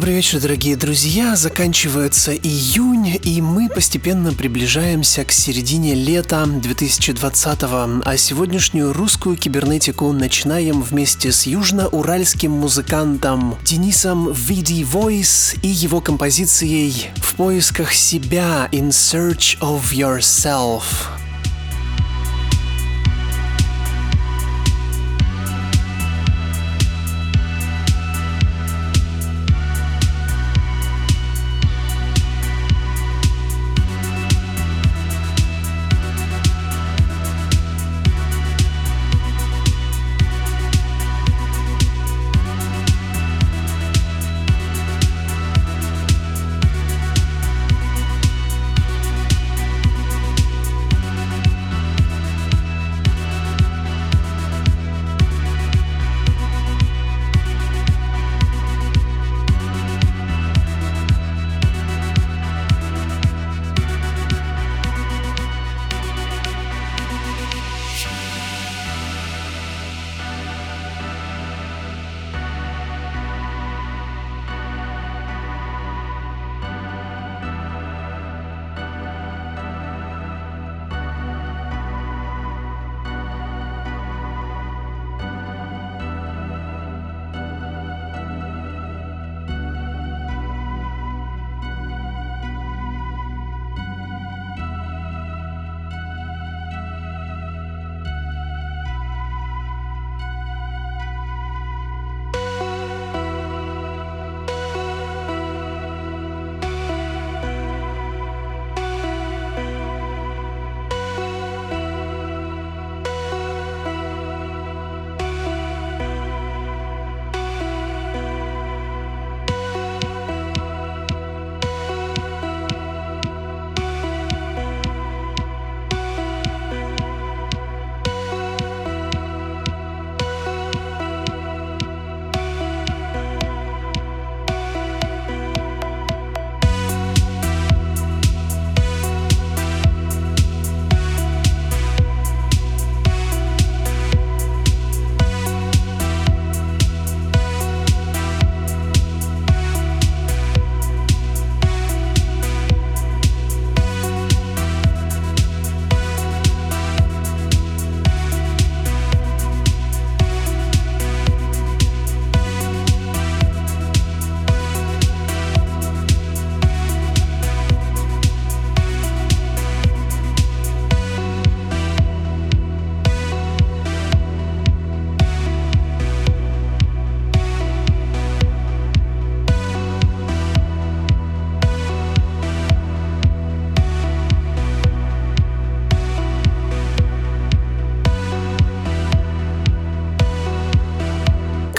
Добрый вечер, дорогие друзья. Заканчивается июнь, и мы постепенно приближаемся к середине лета 2020-го. А сегодняшнюю русскую кибернетику начинаем вместе с южноуральским музыкантом Денисом VD Voice и его композицией «В поисках себя» «In Search of Yourself».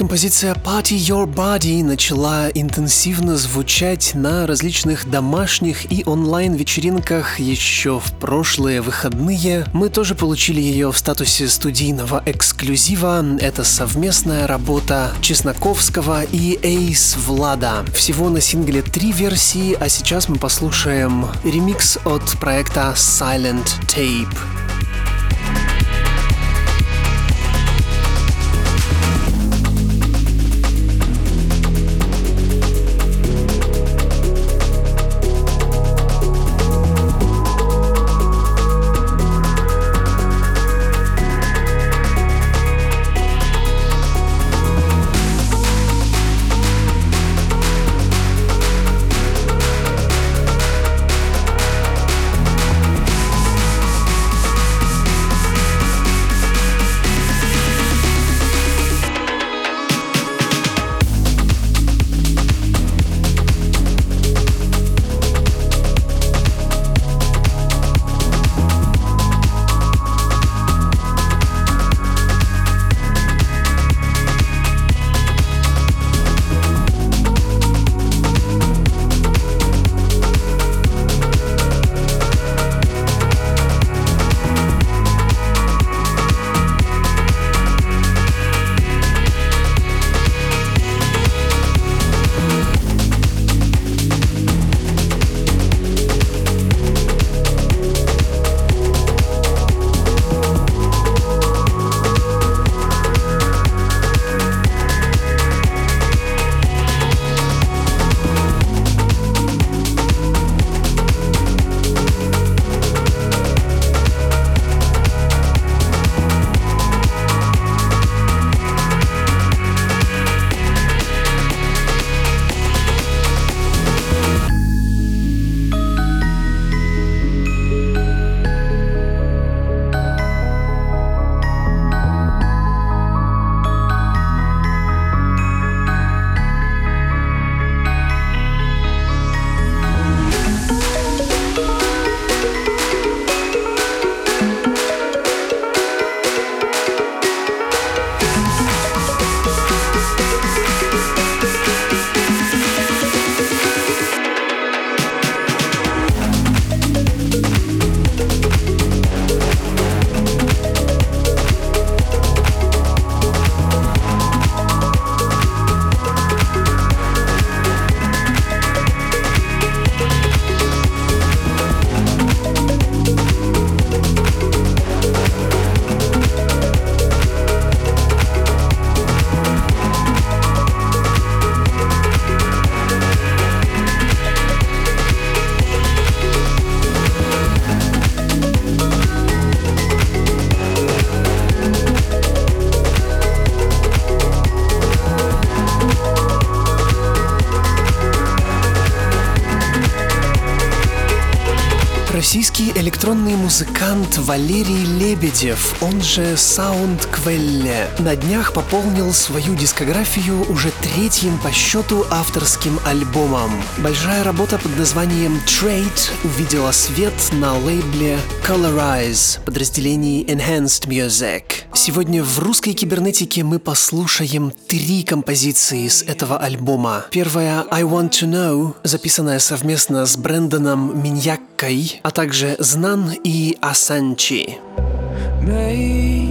Композиция Party Your Body начала интенсивно звучать на различных домашних и онлайн-вечеринках еще в прошлые выходные. Мы тоже получили ее в статусе студийного эксклюзива. Это совместная работа Чесноковского и Эйс Влада. Всего на сингле три версии, а сейчас мы послушаем ремикс от проекта Silent Tape. Валерий Лебедев, он же Sound Квелле, на днях пополнил свою дискографию уже третьим по счету авторским альбомом. Большая работа под названием Trade увидела свет на лейбле Colorize, подразделении Enhanced Music. Сегодня в русской кибернетике мы послушаем три композиции с этого альбома. Первая I Want to Know, записанная совместно с Брэндоном Миньяккой, а также Знан и Асанчи. try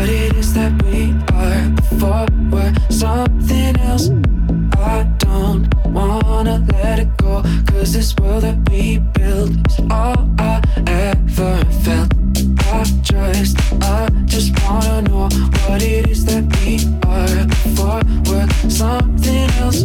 what it is that we are before we're something else. I don't wanna let it go, cause this world that we built is all I ever felt. I just, I just wanna know what it is that we are before we're something else.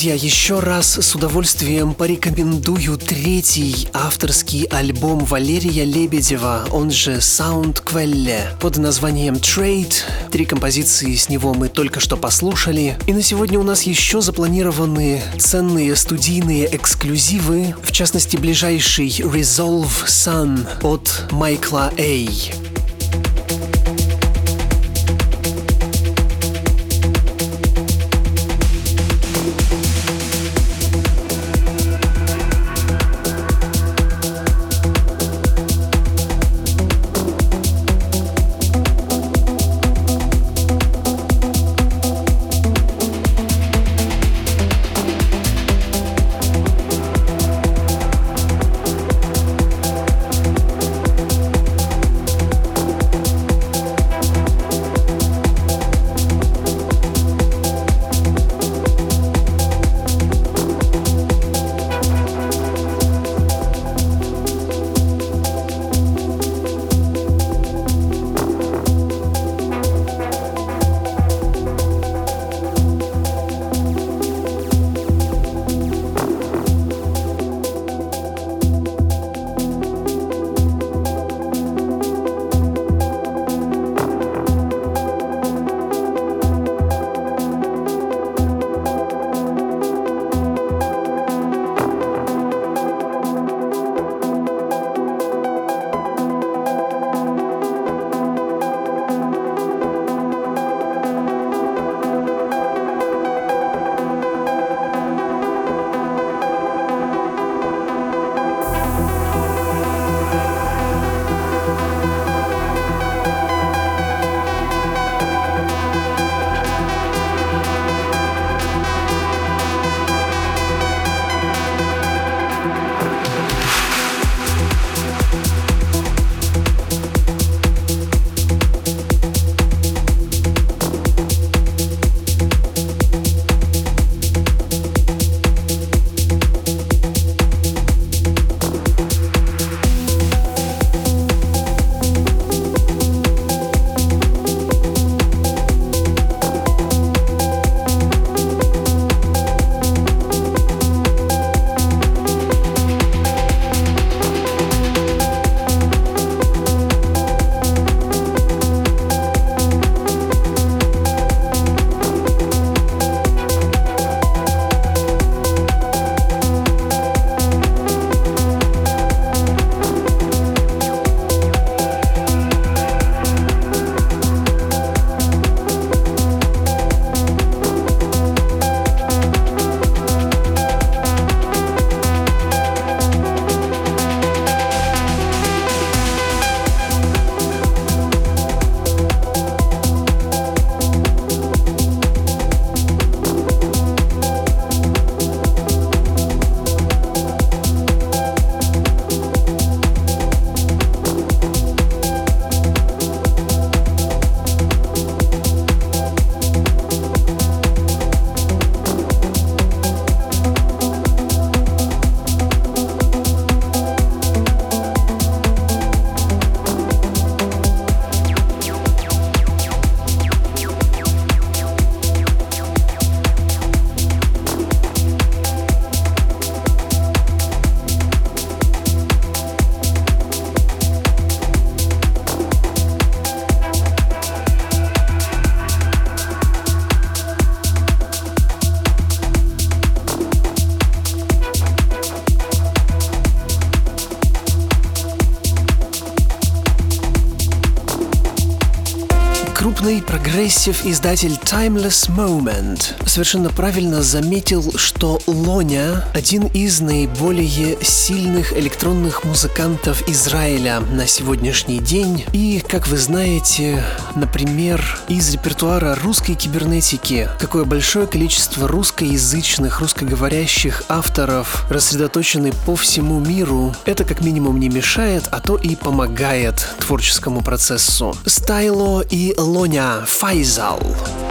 Друзья, еще раз с удовольствием порекомендую третий авторский альбом Валерия Лебедева, он же Sound Quelle, под названием Trade. Три композиции с него мы только что послушали. И на сегодня у нас еще запланированы ценные студийные эксклюзивы, в частности ближайший Resolve Sun от Майкла Эй. Прогрессив издатель Timeless Moment совершенно правильно заметил, что Лоня – один из наиболее сильных электронных музыкантов Израиля на сегодняшний день. И, как вы знаете, например, из репертуара русской кибернетики, какое большое количество русскоязычных, русскоговорящих авторов рассредоточены по всему миру, это как минимум не мешает, а то и помогает творческому процессу. Стайло и Лоня. Еще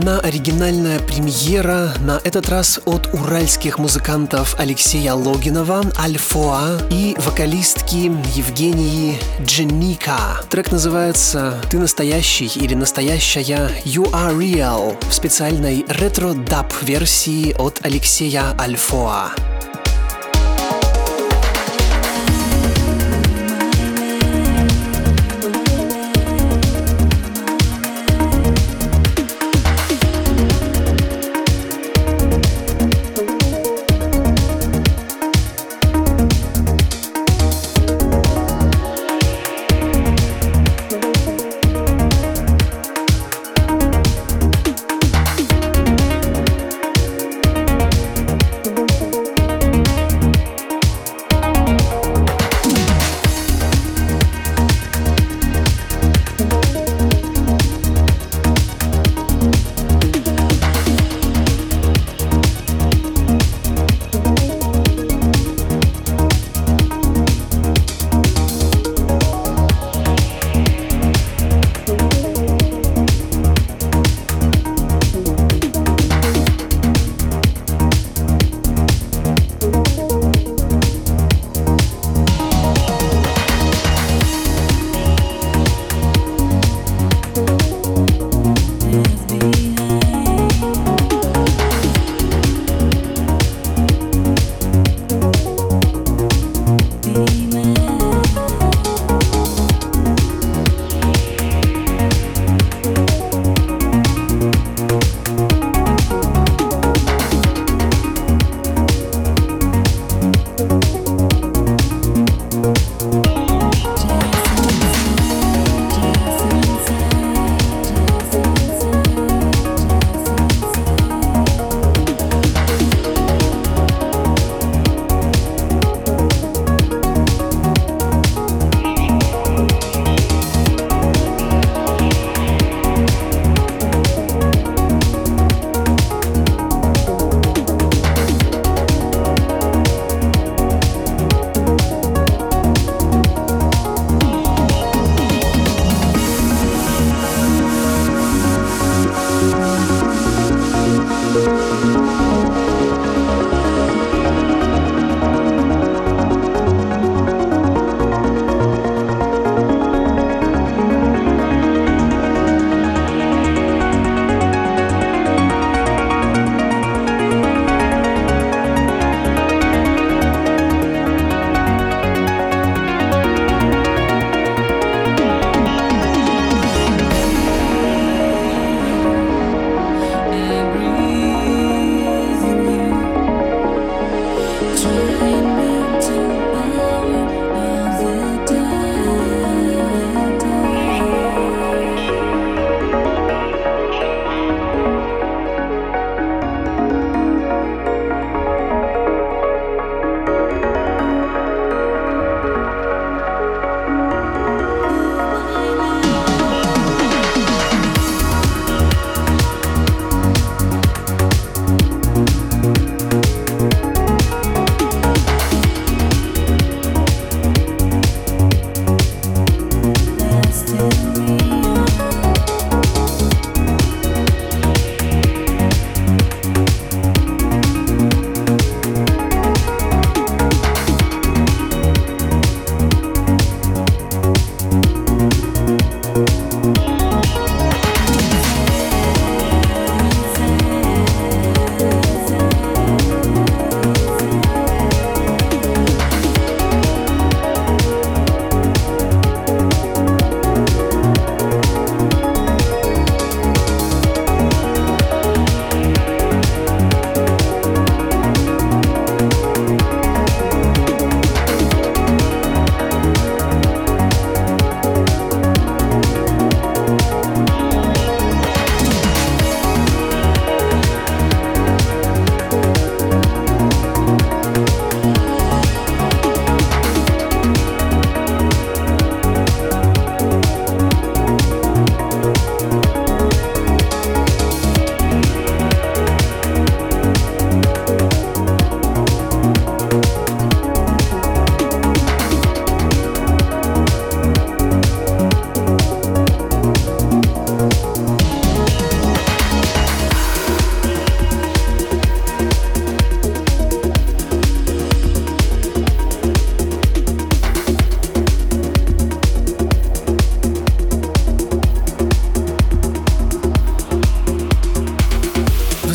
одна оригинальная премьера, на этот раз от уральских музыкантов Алексея Логинова, Альфоа и вокалистки Евгении Дженика. Трек называется «Ты настоящий» или «Настоящая You Are Real» в специальной ретро-даб версии от Алексея Альфоа.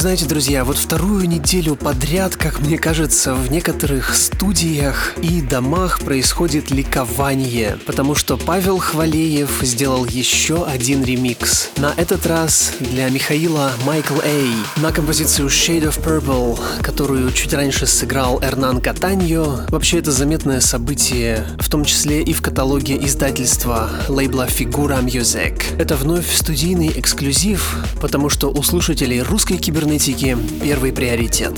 Знаете, друзья, вот вторую неделю подряд, как мне кажется, в некоторых студиях и домах происходит ликование, потому что Павел Хвалеев сделал еще один ремикс. На этот раз для Михаила Майкл Эй на композицию Shade of Purple, которую чуть раньше сыграл Эрнан Катаньо. Вообще это заметное событие, в том числе и в каталоге издательства лейбла Figura Music. Это вновь студийный эксклюзив, потому что у слушателей русской кибернетики первый приоритет.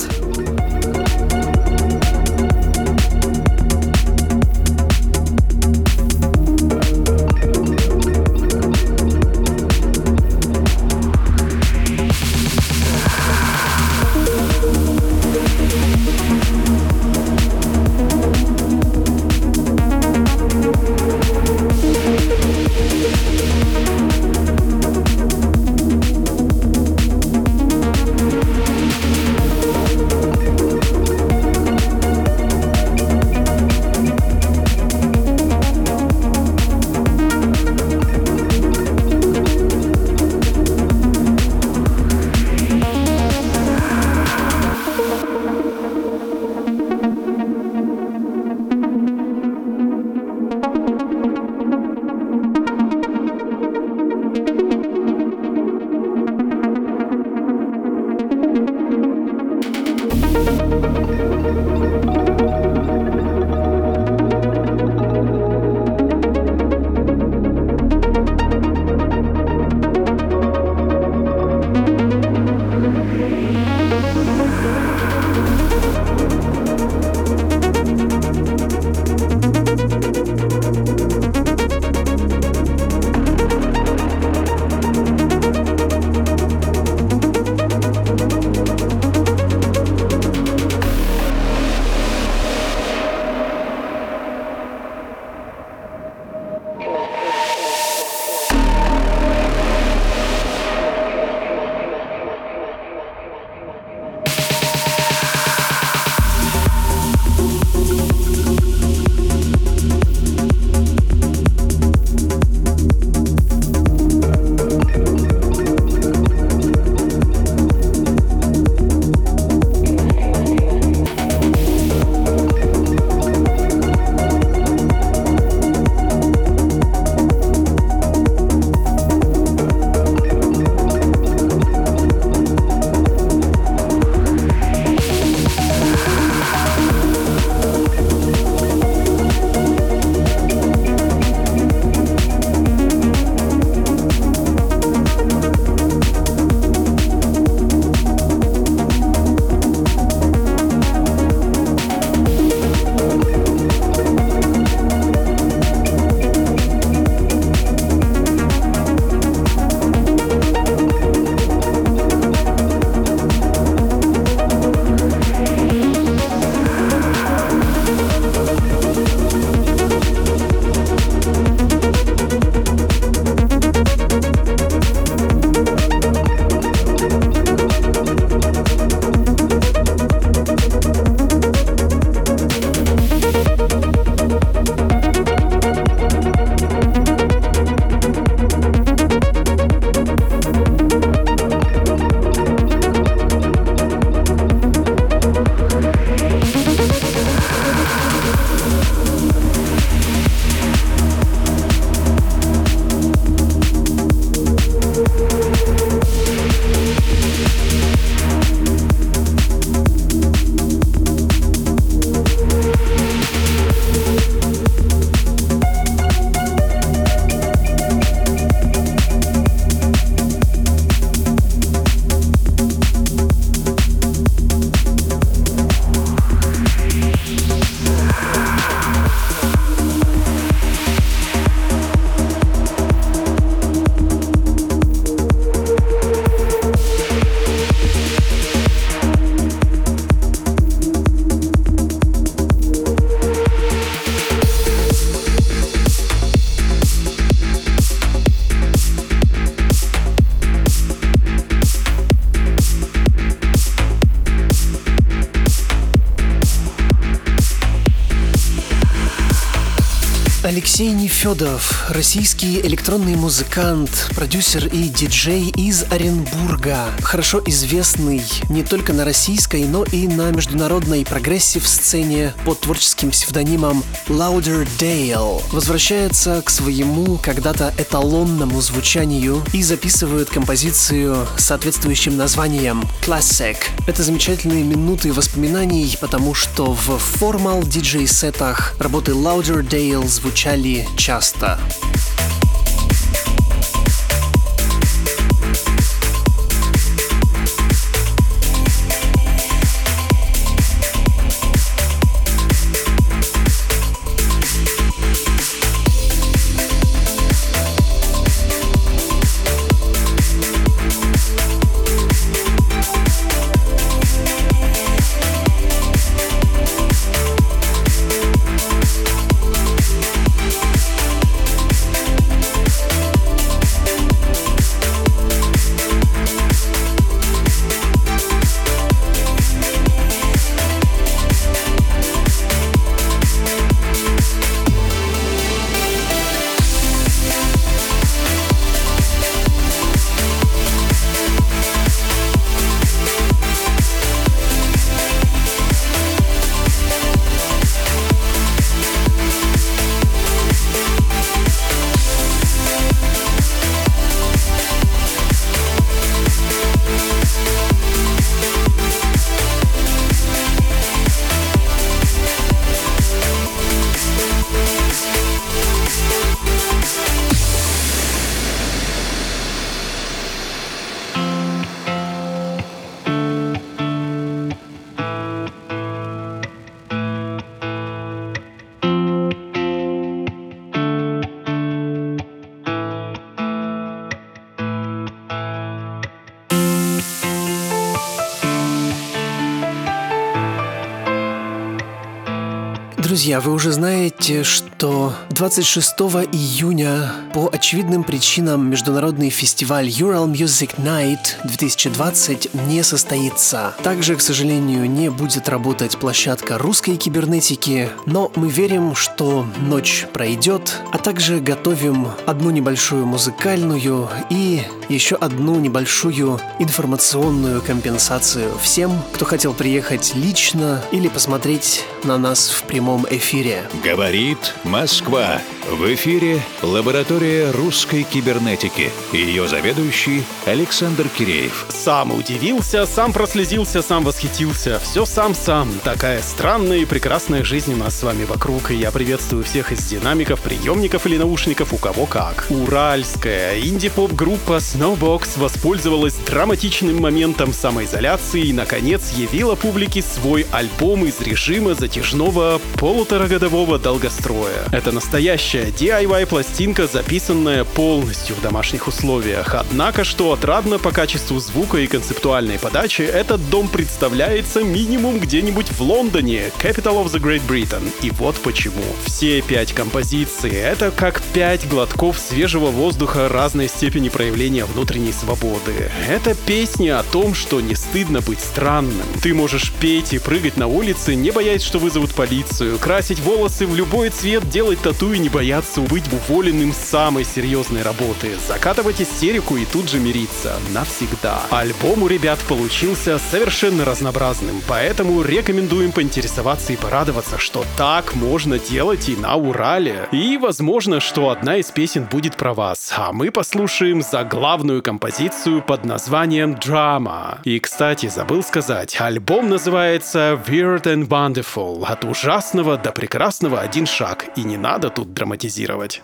Show d'off. Российский электронный музыкант, продюсер и диджей из Оренбурга, хорошо известный не только на российской, но и на международной прогрессив-сцене под творческим псевдонимом Louder Dale, возвращается к своему когда-то эталонному звучанию и записывает композицию с соответствующим названием Classic. Это замечательные минуты воспоминаний, потому что в формал диджей-сетах работы Louder Dale звучали часто. Друзья, вы уже знаете, что 26 июня по очевидным причинам международный фестиваль Ural Music Night 2020 не состоится. Также, к сожалению, не будет работать площадка русской кибернетики, но мы верим, что ночь пройдет, а также готовим одну небольшую музыкальную и еще одну небольшую информационную компенсацию всем, кто хотел приехать лично или посмотреть на нас в прямом эфире. Говорит Москва. В эфире лаборатория русской кибернетики. Ее заведующий Александр Киреев. Сам удивился, сам прослезился, сам восхитился. Все сам-сам. Такая странная и прекрасная жизнь у нас с вами вокруг. И я приветствую всех из динамиков, приемников или наушников, у кого как. Уральская инди-поп-группа Snowbox воспользовалась драматичным моментом самоизоляции и, наконец, явила публике свой альбом из режима затяжного полуторагодового долгостроя. Это настоящая DIY-пластинка, записанная полностью в домашних условиях. Однако, что отрадно по качеству звука и концептуальной подачи, этот дом представляется минимум где-нибудь в Лондоне, Capital of the Great Britain. И вот почему. Все пять композиций — это как пять глотков свежего воздуха разной степени проявления внутренней свободы. Это песня о том, что не стыдно быть странным. Ты можешь петь и прыгать на улице, не боясь, что вызовут полицию, красить волосы в любой цвет, делать тату и не бояться быть уволенным с самой серьезной работы, закатывать истерику и тут же мириться. Навсегда. Альбом у ребят получился совершенно разнообразным, поэтому рекомендуем поинтересоваться и порадоваться, что так можно делать и на Урале. И возможно, что одна из песен будет про вас. А мы послушаем заглавную композицию под названием «Drama». И, кстати, забыл сказать, альбом называется Weird and Wonderful. От ужасного до прекрасного один шаг. И не надо тут драматизировать.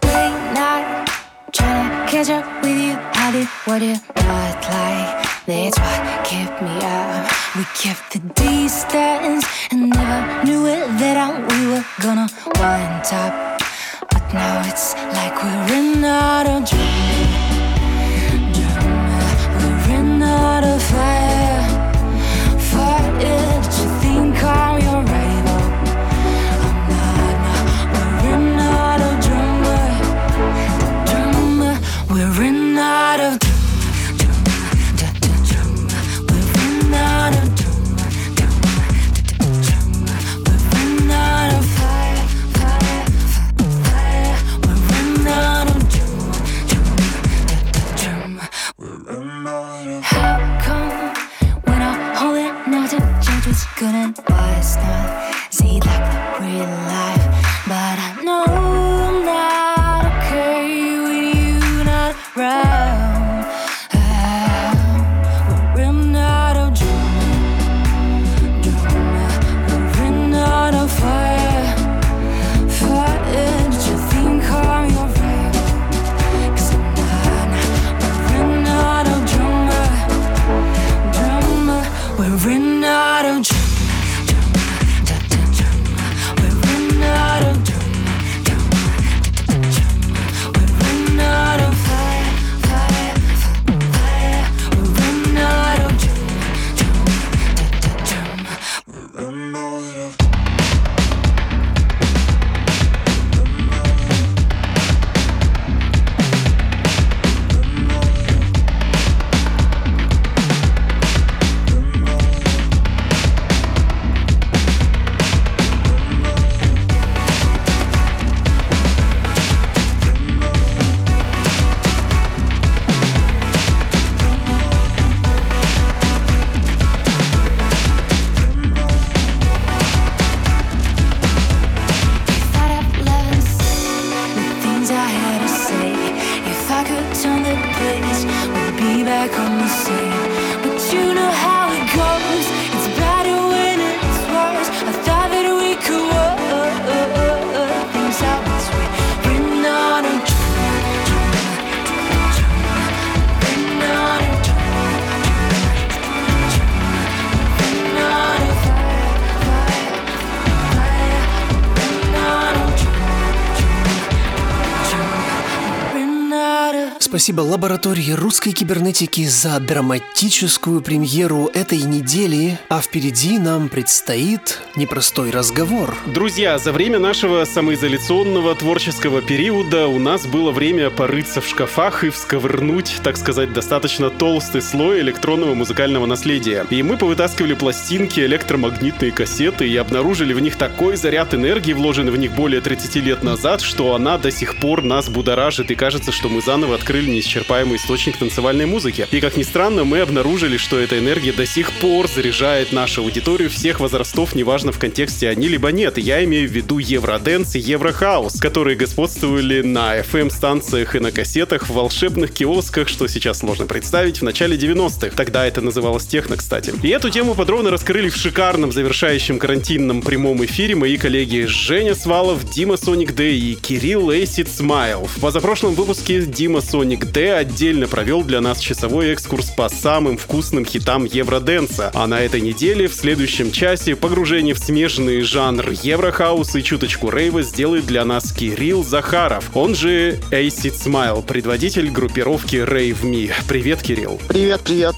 Спасибо лаборатории русской кибернетики за драматическую премьеру этой недели, а впереди нам предстоит непростой разговор. Друзья, за время нашего самоизоляционного творческого периода у нас было время порыться в шкафах и всковырнуть, так сказать, достаточно толстый слой электронного музыкального наследия. И мы повытаскивали пластинки, электромагнитные кассеты и обнаружили в них такой заряд энергии, вложенный в них более 30 лет назад, что она до сих пор нас будоражит и кажется, что мы заново открыли неисчерпаемый источник танцевальной музыки. И как ни странно, мы обнаружили, что эта энергия до сих пор заряжает нашу аудиторию всех возрастов, неважно в контексте они либо нет. Я имею в виду Евроденс и Еврохаус, которые господствовали на FM-станциях и на кассетах в волшебных киосках, что сейчас сложно представить, в начале 90-х. Тогда это называлось техно, кстати. И эту тему подробно раскрыли в шикарном завершающем карантинном прямом эфире мои коллеги Женя Свалов, Дима Соник Д и Кирилл Эйсид Смайл. В позапрошлом выпуске Дима Соник Д отдельно провел для нас часовой экскурс по самым вкусным хитам Евроденса. А на этой неделе в следующем часе погружение в смежный жанр Еврохаус и чуточку рейва сделает для нас Кирилл Захаров, он же Acid Smile, предводитель группировки Rave Me. Привет, Кирилл. Привет, привет.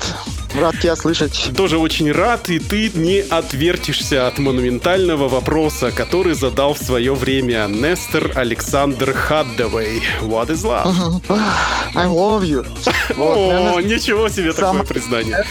Рад тебя слышать. Тоже очень рад, и ты не отвертишься от монументального вопроса, который задал в свое время Нестор Александр Хаддавей. What is love? I love you. Вот, О, наверное, ничего себе сам- такое признание.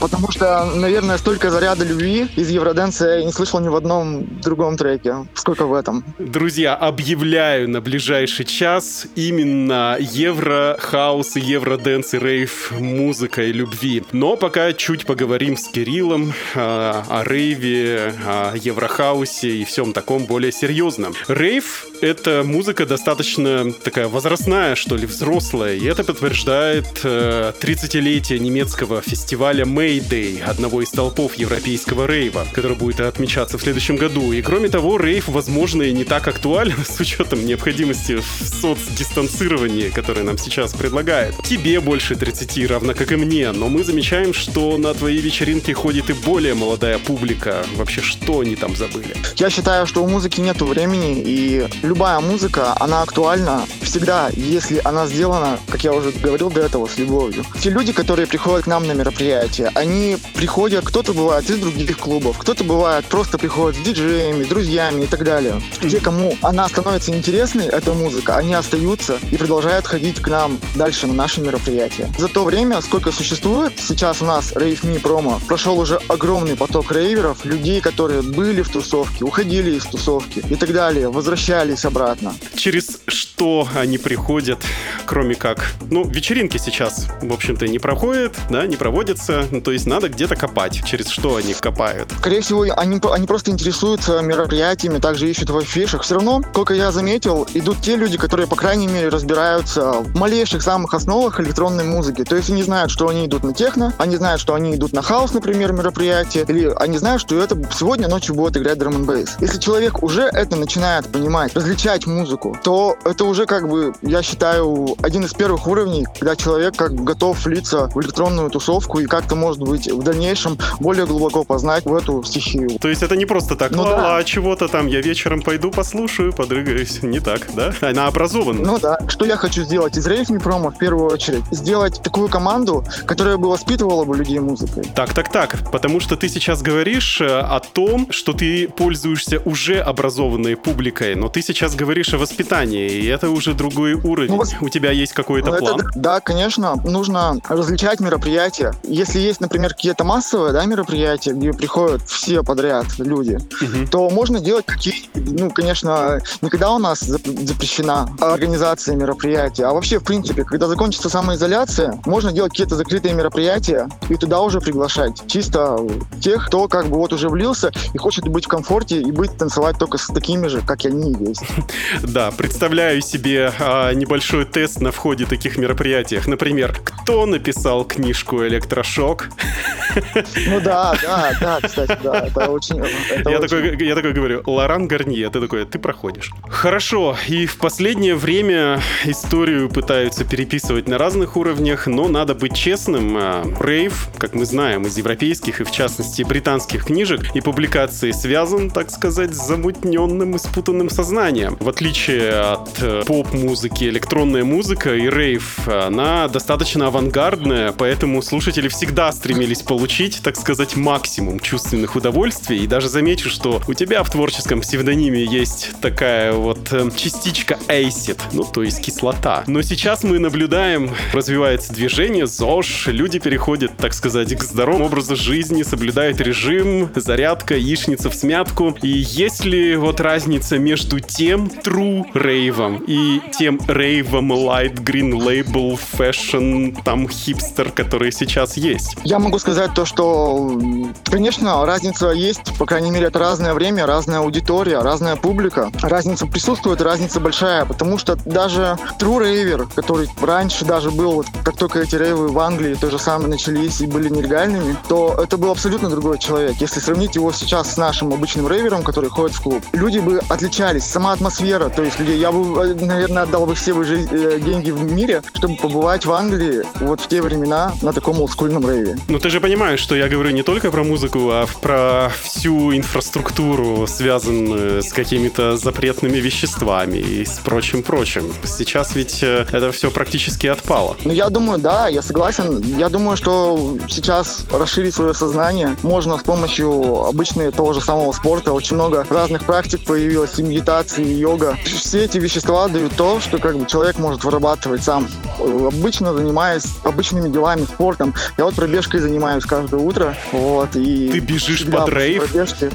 Потому что, наверное, столько заряда любви из Евроденса я не слышал ни в одном другом треке. Сколько в этом. Друзья, объявляю на ближайший час именно евро, хаус и евроденс и рейв музыкой любви. Но пока чуть поговорим с Кириллом а, о рейве, о еврохаусе и всем таком более серьезном. Рейв — это музыка достаточно такая возрастная, что ли, взрослая, и это подтверждает э, 30-летие немецкого фестиваля Mayday, одного из толпов европейского рейва, который будет отмечаться в следующем году. И кроме того, рейв, возможно, и не так актуален с учетом необходимости в соцдистанцировании, которое нам сейчас предлагает. Тебе больше 30, равно как и мне, но мы замечаем, что на твои вечеринки ходит и более молодая публика. Вообще, что они там забыли? Я считаю, что у музыки нету времени, и любая музыка, она актуальна всегда, если она сделана, как я уже говорил до этого, с любовью. Те люди, которые приходят к нам на мероприятия, они приходят, кто-то бывает из других клубов, кто-то бывает просто приходит с диджеями, друзьями и так далее. Те, кому она становится интересной, эта музыка, они остаются и продолжают ходить к нам дальше на наши мероприятия. За то время, сколько существует сейчас у нас Rave Me промо, прошел уже огромный поток рейверов, людей, которые были в тусовке, уходили из тусовки и так далее, возвращались обратно. Через что они приходят кроме как... Ну, вечеринки сейчас, в общем-то, не проходят, да, не проводятся. Ну, то есть надо где-то копать. Через что они копают? Скорее всего, они, они просто интересуются мероприятиями, также ищут в афишах. Все равно, сколько я заметил, идут те люди, которые, по крайней мере, разбираются в малейших самых основах электронной музыки. То есть они знают, что они идут на техно, они знают, что они идут на хаос, например, мероприятие, или они знают, что это сегодня ночью будет играть драм н Если человек уже это начинает понимать, различать музыку, то это уже как бы, я считаю, один из первых уровней, когда человек как бы готов влиться в электронную тусовку и как-то, может быть, в дальнейшем более глубоко познать в эту стихию. То есть это не просто так, Ну ла да. чего-то там, я вечером пойду послушаю, подрыгаюсь. Не так, да? Она образована. Ну да. Что я хочу сделать из Me Promo в первую очередь? Сделать такую команду, которая бы воспитывала бы людей музыкой. Так, так, так, потому что ты сейчас говоришь э, о том, что ты пользуешься уже образованной публикой, но ты сейчас говоришь о воспитании, и это уже другой уровень. Ну, У тебя есть какой-то Ну, это план? да, конечно, нужно различать мероприятия. Если есть, например, какие-то массовые да, мероприятия, где приходят все подряд люди, Мгм. то можно делать какие ну, конечно, никогда у нас зап- запрещена организация мероприятий, а вообще, в принципе, когда закончится самоизоляция, можно делать какие-то закрытые мероприятия и туда уже приглашать чисто тех, кто как бы вот уже влился и хочет быть в комфорте и быть танцевать только с такими же, как и они есть. Да, представляю себе а, небольшой тест на входе таких мероприятиях. Например, кто написал книжку «Электрошок»? Ну да, да, да, кстати, да, это очень... это Я очень- такой, я такой говорю, Лоран Гарнье, ты такой, ты проходишь. Хорошо, и в последнее время историю пытаются переписывать на разных уровнях, но надо быть честным. Рейв, как мы знаем из европейских и в частности британских книжек и публикаций, связан, так сказать, с замутненным и спутанным сознанием. В отличие от э, поп-музыки, электронная музыка и рейв, она достаточно авангардная, поэтому слушатели всегда стремились получить, так сказать, максимум чувственных удовольствий. И даже замечу, что у тебя в творческом псевдониме есть такая вот э, частичка acid, ну то есть кислота. Но сейчас мы наблюдаем, развивается движение, ЗОЖ, люди переходят, так сказать, к здоровому образу жизни, соблюдают режим, зарядка, яичница в смятку. И есть ли вот разница между тем true рейвом и тем рейвом light green label fashion там хипстер, который сейчас есть? Я могу сказать то, что, конечно, разница есть, по крайней мере, это разное время, разная аудитория, разная публика. Разница присутствует, разница большая, потому что даже True Raver, который раньше даже был, вот как только эти рейвы в Англии то же самое начались и были нелегальными, то это был абсолютно другой человек. Если сравнить его сейчас с нашим обычным рейвером, который ходит в клуб, люди бы отличались, сама атмосфера, то есть людей, я бы, э, наверное, отдал бы все бы э, деньги в мире, чтобы побывать в Англии вот в те времена на таком олдскульном рейве. Ну ты же понимаешь, что я говорю не только про музыку, а про всю инфраструктуру, связанную с какими-то запретными веществами и с прочим-прочим. Сейчас ведь э, это все практически отпало. Ну, я думаю, да, я согласен. Я думаю, что сейчас расширить свое сознание можно с помощью обычного того же самого спорта. Очень много разных практик появилось, и медитации, и йога. Все эти вещества дают то, что как бы человек может вырабатывать сам. Обычно занимаясь обычными делами, спортом. Я вот пробежкой занимаюсь каждое утро. Вот, и Ты бежишь под рейв? пробежки.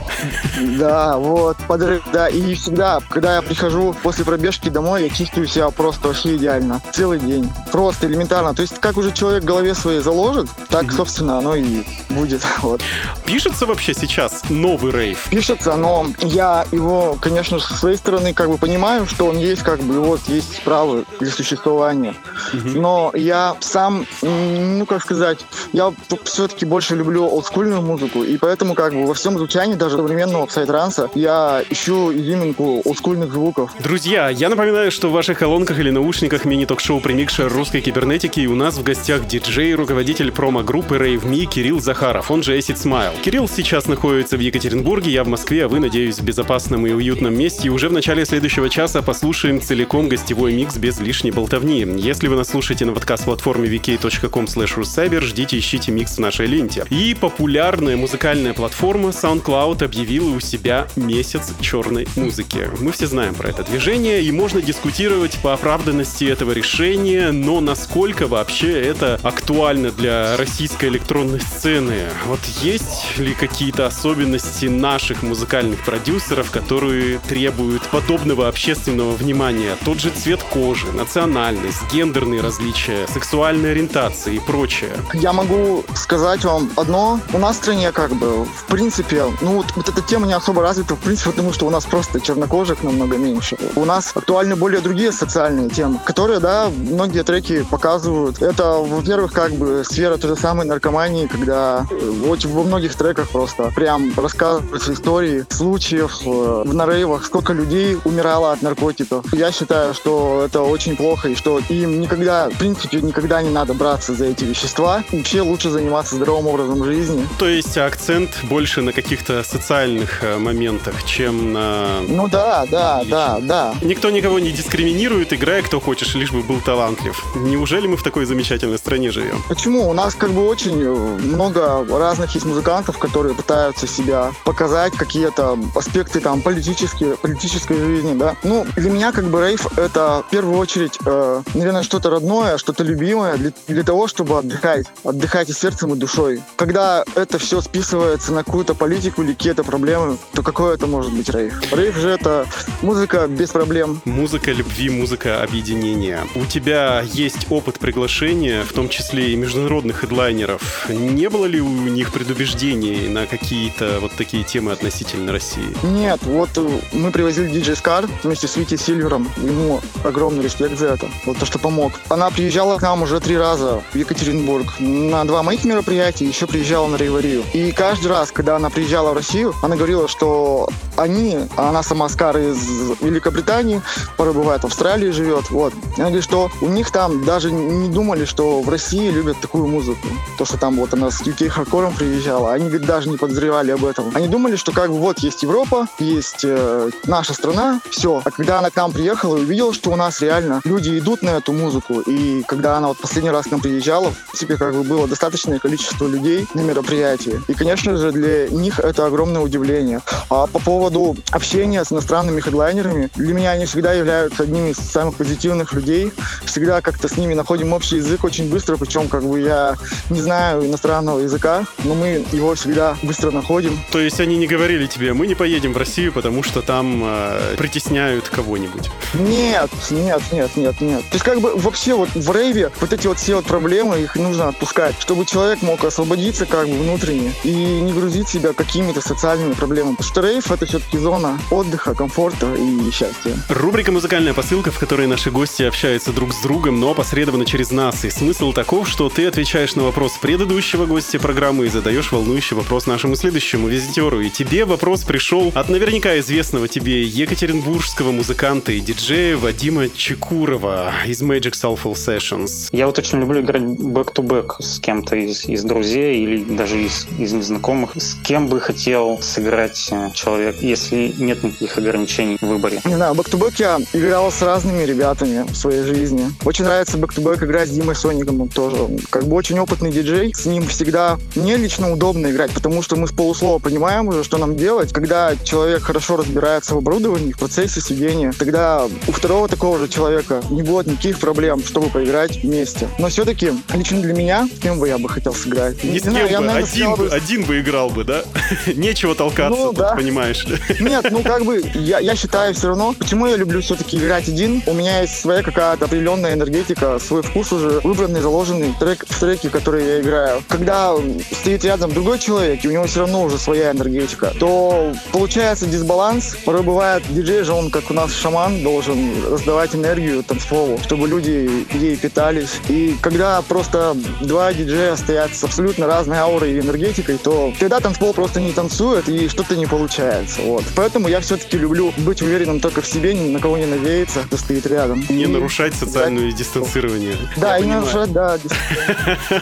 Да, вот, под рейв, да. И всегда, когда я прихожу после пробежки домой, я чувствую себя просто вообще идеально. Целый день. Просто элементарно. То есть, как уже человек в голове своей заложит, так, собственно, оно и будет. Вот. Пишется вообще сейчас новый рейв? Пишется, но я его, конечно со своей стороны как бы понимаю, что он есть, как бы, вот, есть право для существования. Но я сам, ну, как сказать, я все-таки больше люблю олдскульную музыку, и поэтому, как бы, во всем звучании, даже современного псай-транса, я ищу изюминку олдскульных звуков. Друзья, я напоминаю, что в ваших колонках или наушниках мини-ток-шоу «Примикшер русской кибернетики» и у нас в гостях диджей, руководитель промо-группы Rave Me Кирилл Захаров, он же Acid Smile. Кирилл сейчас находится в Екатеринбурге, я в Москве, а вы, надеюсь, в безопасном и уютном месте. И уже в начале следующего часа послушаем целиком гостевой микс без лишней болтовни. Если вы нас слушаете на подкаст-платформе vk.com russcyber, ждите, ищите микс в нашей ленте. И популярная музыкальная платформа SoundCloud объявила у себя месяц черной музыки. Мы все знаем про это движение, и можно дискутировать по оправданности этого решения, но насколько вообще это актуально для российской электронной сцены? Вот есть ли какие-то особенности наших музыкальных продюсеров, которые требуют подобного общественного внимания? Тот же цвет кожи, национальность, гендерные различия, сексуальная ориентация и прочее. Я могу сказать вам одно. У нас в стране как бы, в принципе, ну вот, вот эта тема не особо развита, в принципе, потому что у нас просто чернокожих намного меньше. У нас актуальны более другие социальные темы, которые, да, многие треки показывают. Это, во-первых, как бы сфера той же самой наркомании, когда э, вот во многих треках просто прям рассказываются истории случаев э, в нарейвах, сколько людей умирало от наркотиков. Я считаю, что это очень плохо и что им никогда, в принципе, никогда не надо браться за эти вещества. Вообще лучше заниматься здоровым образом жизни. То есть акцент больше на каких-то социальных э, моментах, чем на... Ну да, да, да, да. Никто никого не дискриминирует, играй кто хочешь, лишь бы был талантлив. Неужели мы в такой замечательной стране живем? Почему? У нас как бы очень э, много разных есть музыкантов, которые пытаются себя показать, какие-то аспекты там политические, политической жизни, да. Ну, для меня как бы рейв это в первую очередь, э, наверное, что-то родное, что-то любимое для, для того, чтобы отдыхать. Отдыхать и сердцем, и душой. Когда это все списывается на какую-то политику или какие-то проблемы, то какой это может быть рейв? Рейв же это музыка без проблем. Музыка любви, музыка объединения. У тебя есть опыт приглашения, в том числе и международных хедлайнеров. Не было ли у них предубеждений на какие-то вот такие темы относительно России? Нет, вот э, мы привозили диджей Скар вместе с Вити Сильвером. Ему огромный респект за это. Вот то, что помог. Она приезжала к нам уже три раза в Екатеринбург на два моих мероприятия, еще приезжала на Рейварию. И каждый раз, когда она приезжала в Россию, она говорила, что они, а она сама Скар из Великобритании, порой бывает в Австралии живет, вот. Она говорит, что у них там даже не думали, что в России любят такую музыку. То, что там вот она с UK хардкором приезжала, они говорит, даже не подозревали об этом. Они думали, что как бы вот есть Европа, есть э, наша страна, все. А когда она к нам приехала и увидела, что у нас реально люди идут на эту музыку, и когда она вот последний раз к нам приезжала, в принципе, как бы было достаточное количество людей на мероприятии. И, конечно же, для них это огромное удивление. А по поводу общения с иностранными хедлайнерами, для меня они всегда являются одними из самых позитивных людей. Всегда как-то с ними находим общий язык очень быстро, причем как бы я не знаю иностранного языка, но мы его всегда быстро находим. То есть они не говорили тебе, мы не поедем в Россию, потому что там э, притесняют кого-нибудь? Нет, нет, нет, нет, нет. То есть как бы вообще вот в рейве вот эти вот все вот проблемы, их нужно отпускать, чтобы человек мог освободиться как бы внутренне и не грузить себя какими-то социальными проблемами. Потому что рейв это все-таки зона отдыха, комфорта и счастья. Рубрика «Музыкальная посылка», в которой наши гости общаются друг с другом, но опосредованно через нас. И смысл таков, что ты отвечаешь на вопрос предыдущего гостя программы и задаешь волнующий вопрос нашему следующему визитеру. И тебе вопрос пришел от наверняка известного тебе екатеринбургского музыканта и диджея Вадима Чекурова из Magic Soulful Sessions. Я вот очень люблю играть back-to-back с кем-то из, из друзей или даже из, из незнакомых. С кем бы хотел сыграть э, человек, если нет никаких ограничений в выборе? Не знаю, back-to-back я играл с разными ребятами в своей жизни. Очень нравится back-to-back играть с Димой Соником, он тоже как бы очень опытный диджей. С ним всегда мне лично удобно играть, потому что мы с полуслова понимаем уже, что нам делать. Когда человек хорошо разбирается в оборудовании, в процессе сведения, тогда у второго такого же человека не будет никаких проблем, чтобы поиграть вместе. Но все-таки лично для меня, с кем бы я бы хотел сыграть? Не с знаю, кем я, бы, наверное, один сказал бы, один бы играл бы, да? Нечего толкаться Ну, тут, да. понимаешь ли. Нет, ну как бы, я, я считаю все равно, почему я люблю все-таки играть один. У меня есть своя какая-то определенная энергетика, свой вкус уже выбранный, заложенный трек, в треке, который я играю. Когда стоит рядом другой человек, и у него все равно уже своя энергетика, то получается дисбаланс. Порой бывает, диджей же, он как у нас шаман, должен раздавать энергию танцполу, чтобы люди ей питались. И когда просто два диджея стоят с абсолютно разной аурой и энергетикой, то тогда танцпол просто не танцует и что-то не получается. Вот. Поэтому я все-таки люблю быть уверенным только в себе, ни на кого не надеяться, кто стоит рядом. Не И- нарушать социальное дистанцирование. Да, Я и не понимаю. нарушать, да.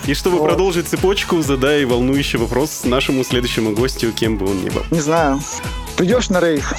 И чтобы продолжить цепочку, задай волнующий вопрос нашему следующему гостю, кем бы он ни был. Не знаю. Придешь на рейв?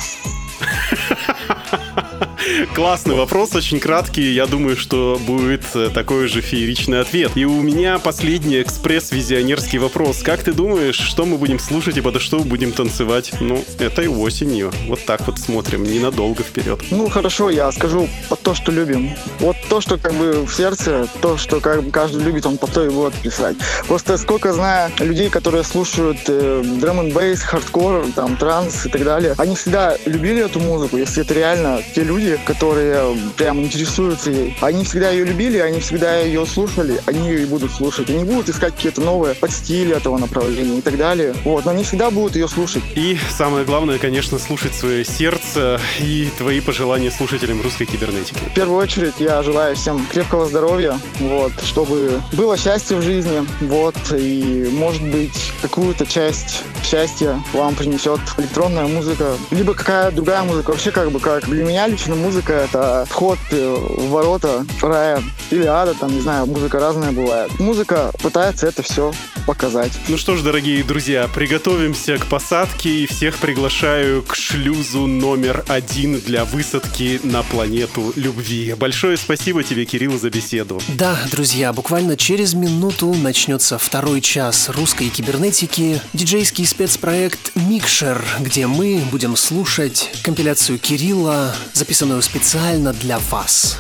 Классный вопрос, очень краткий. Я думаю, что будет э, такой же фееричный ответ. И у меня последний экспресс-визионерский вопрос. Как ты думаешь, что мы будем слушать и подо что будем танцевать? Ну, этой осенью. Вот так вот смотрим, ненадолго вперед. Ну, хорошо, я скажу под то, что любим. Вот то, что как бы в сердце, то, что как бы каждый любит, он под то и будет писать. Просто сколько знаю людей, которые слушают э, драм н бейс, хардкор, там, транс и так далее, они всегда любили эту музыку, если это реально те люди, которые прям интересуются ей. Они всегда ее любили, они всегда ее слушали, они ее и будут слушать. Они будут искать какие-то новые подстили этого направления и так далее. Вот, но они всегда будут ее слушать. И самое главное, конечно, слушать свое сердце и твои пожелания слушателям русской кибернетики. В первую очередь я желаю всем крепкого здоровья, вот, чтобы было счастье в жизни, вот, и, может быть, какую-то часть счастья вам принесет электронная музыка, либо какая другая музыка. Вообще, как бы, как для меня лично музыка — это вход э, в ворота рая или ада, там, не знаю, музыка разная бывает. Музыка пытается это все показать. Ну что ж, дорогие друзья, приготовимся к посадке и всех приглашаю к шлюзу номер один для высадки на планету любви. Большое спасибо тебе, Кирилл, за беседу. Да, друзья, буквально через минуту начнется второй час русской кибернетики, диджейский спецпроект «Микшер», где мы будем слушать компиляцию Кирилла, записанную специально для вас.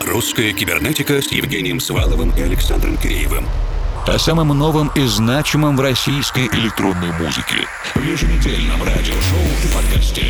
Русская кибернетика с Евгением Сваловым и Александром Киреевым. О самом новом и значимом в российской электронной музыке. В еженедельном радиошоу в подкасте.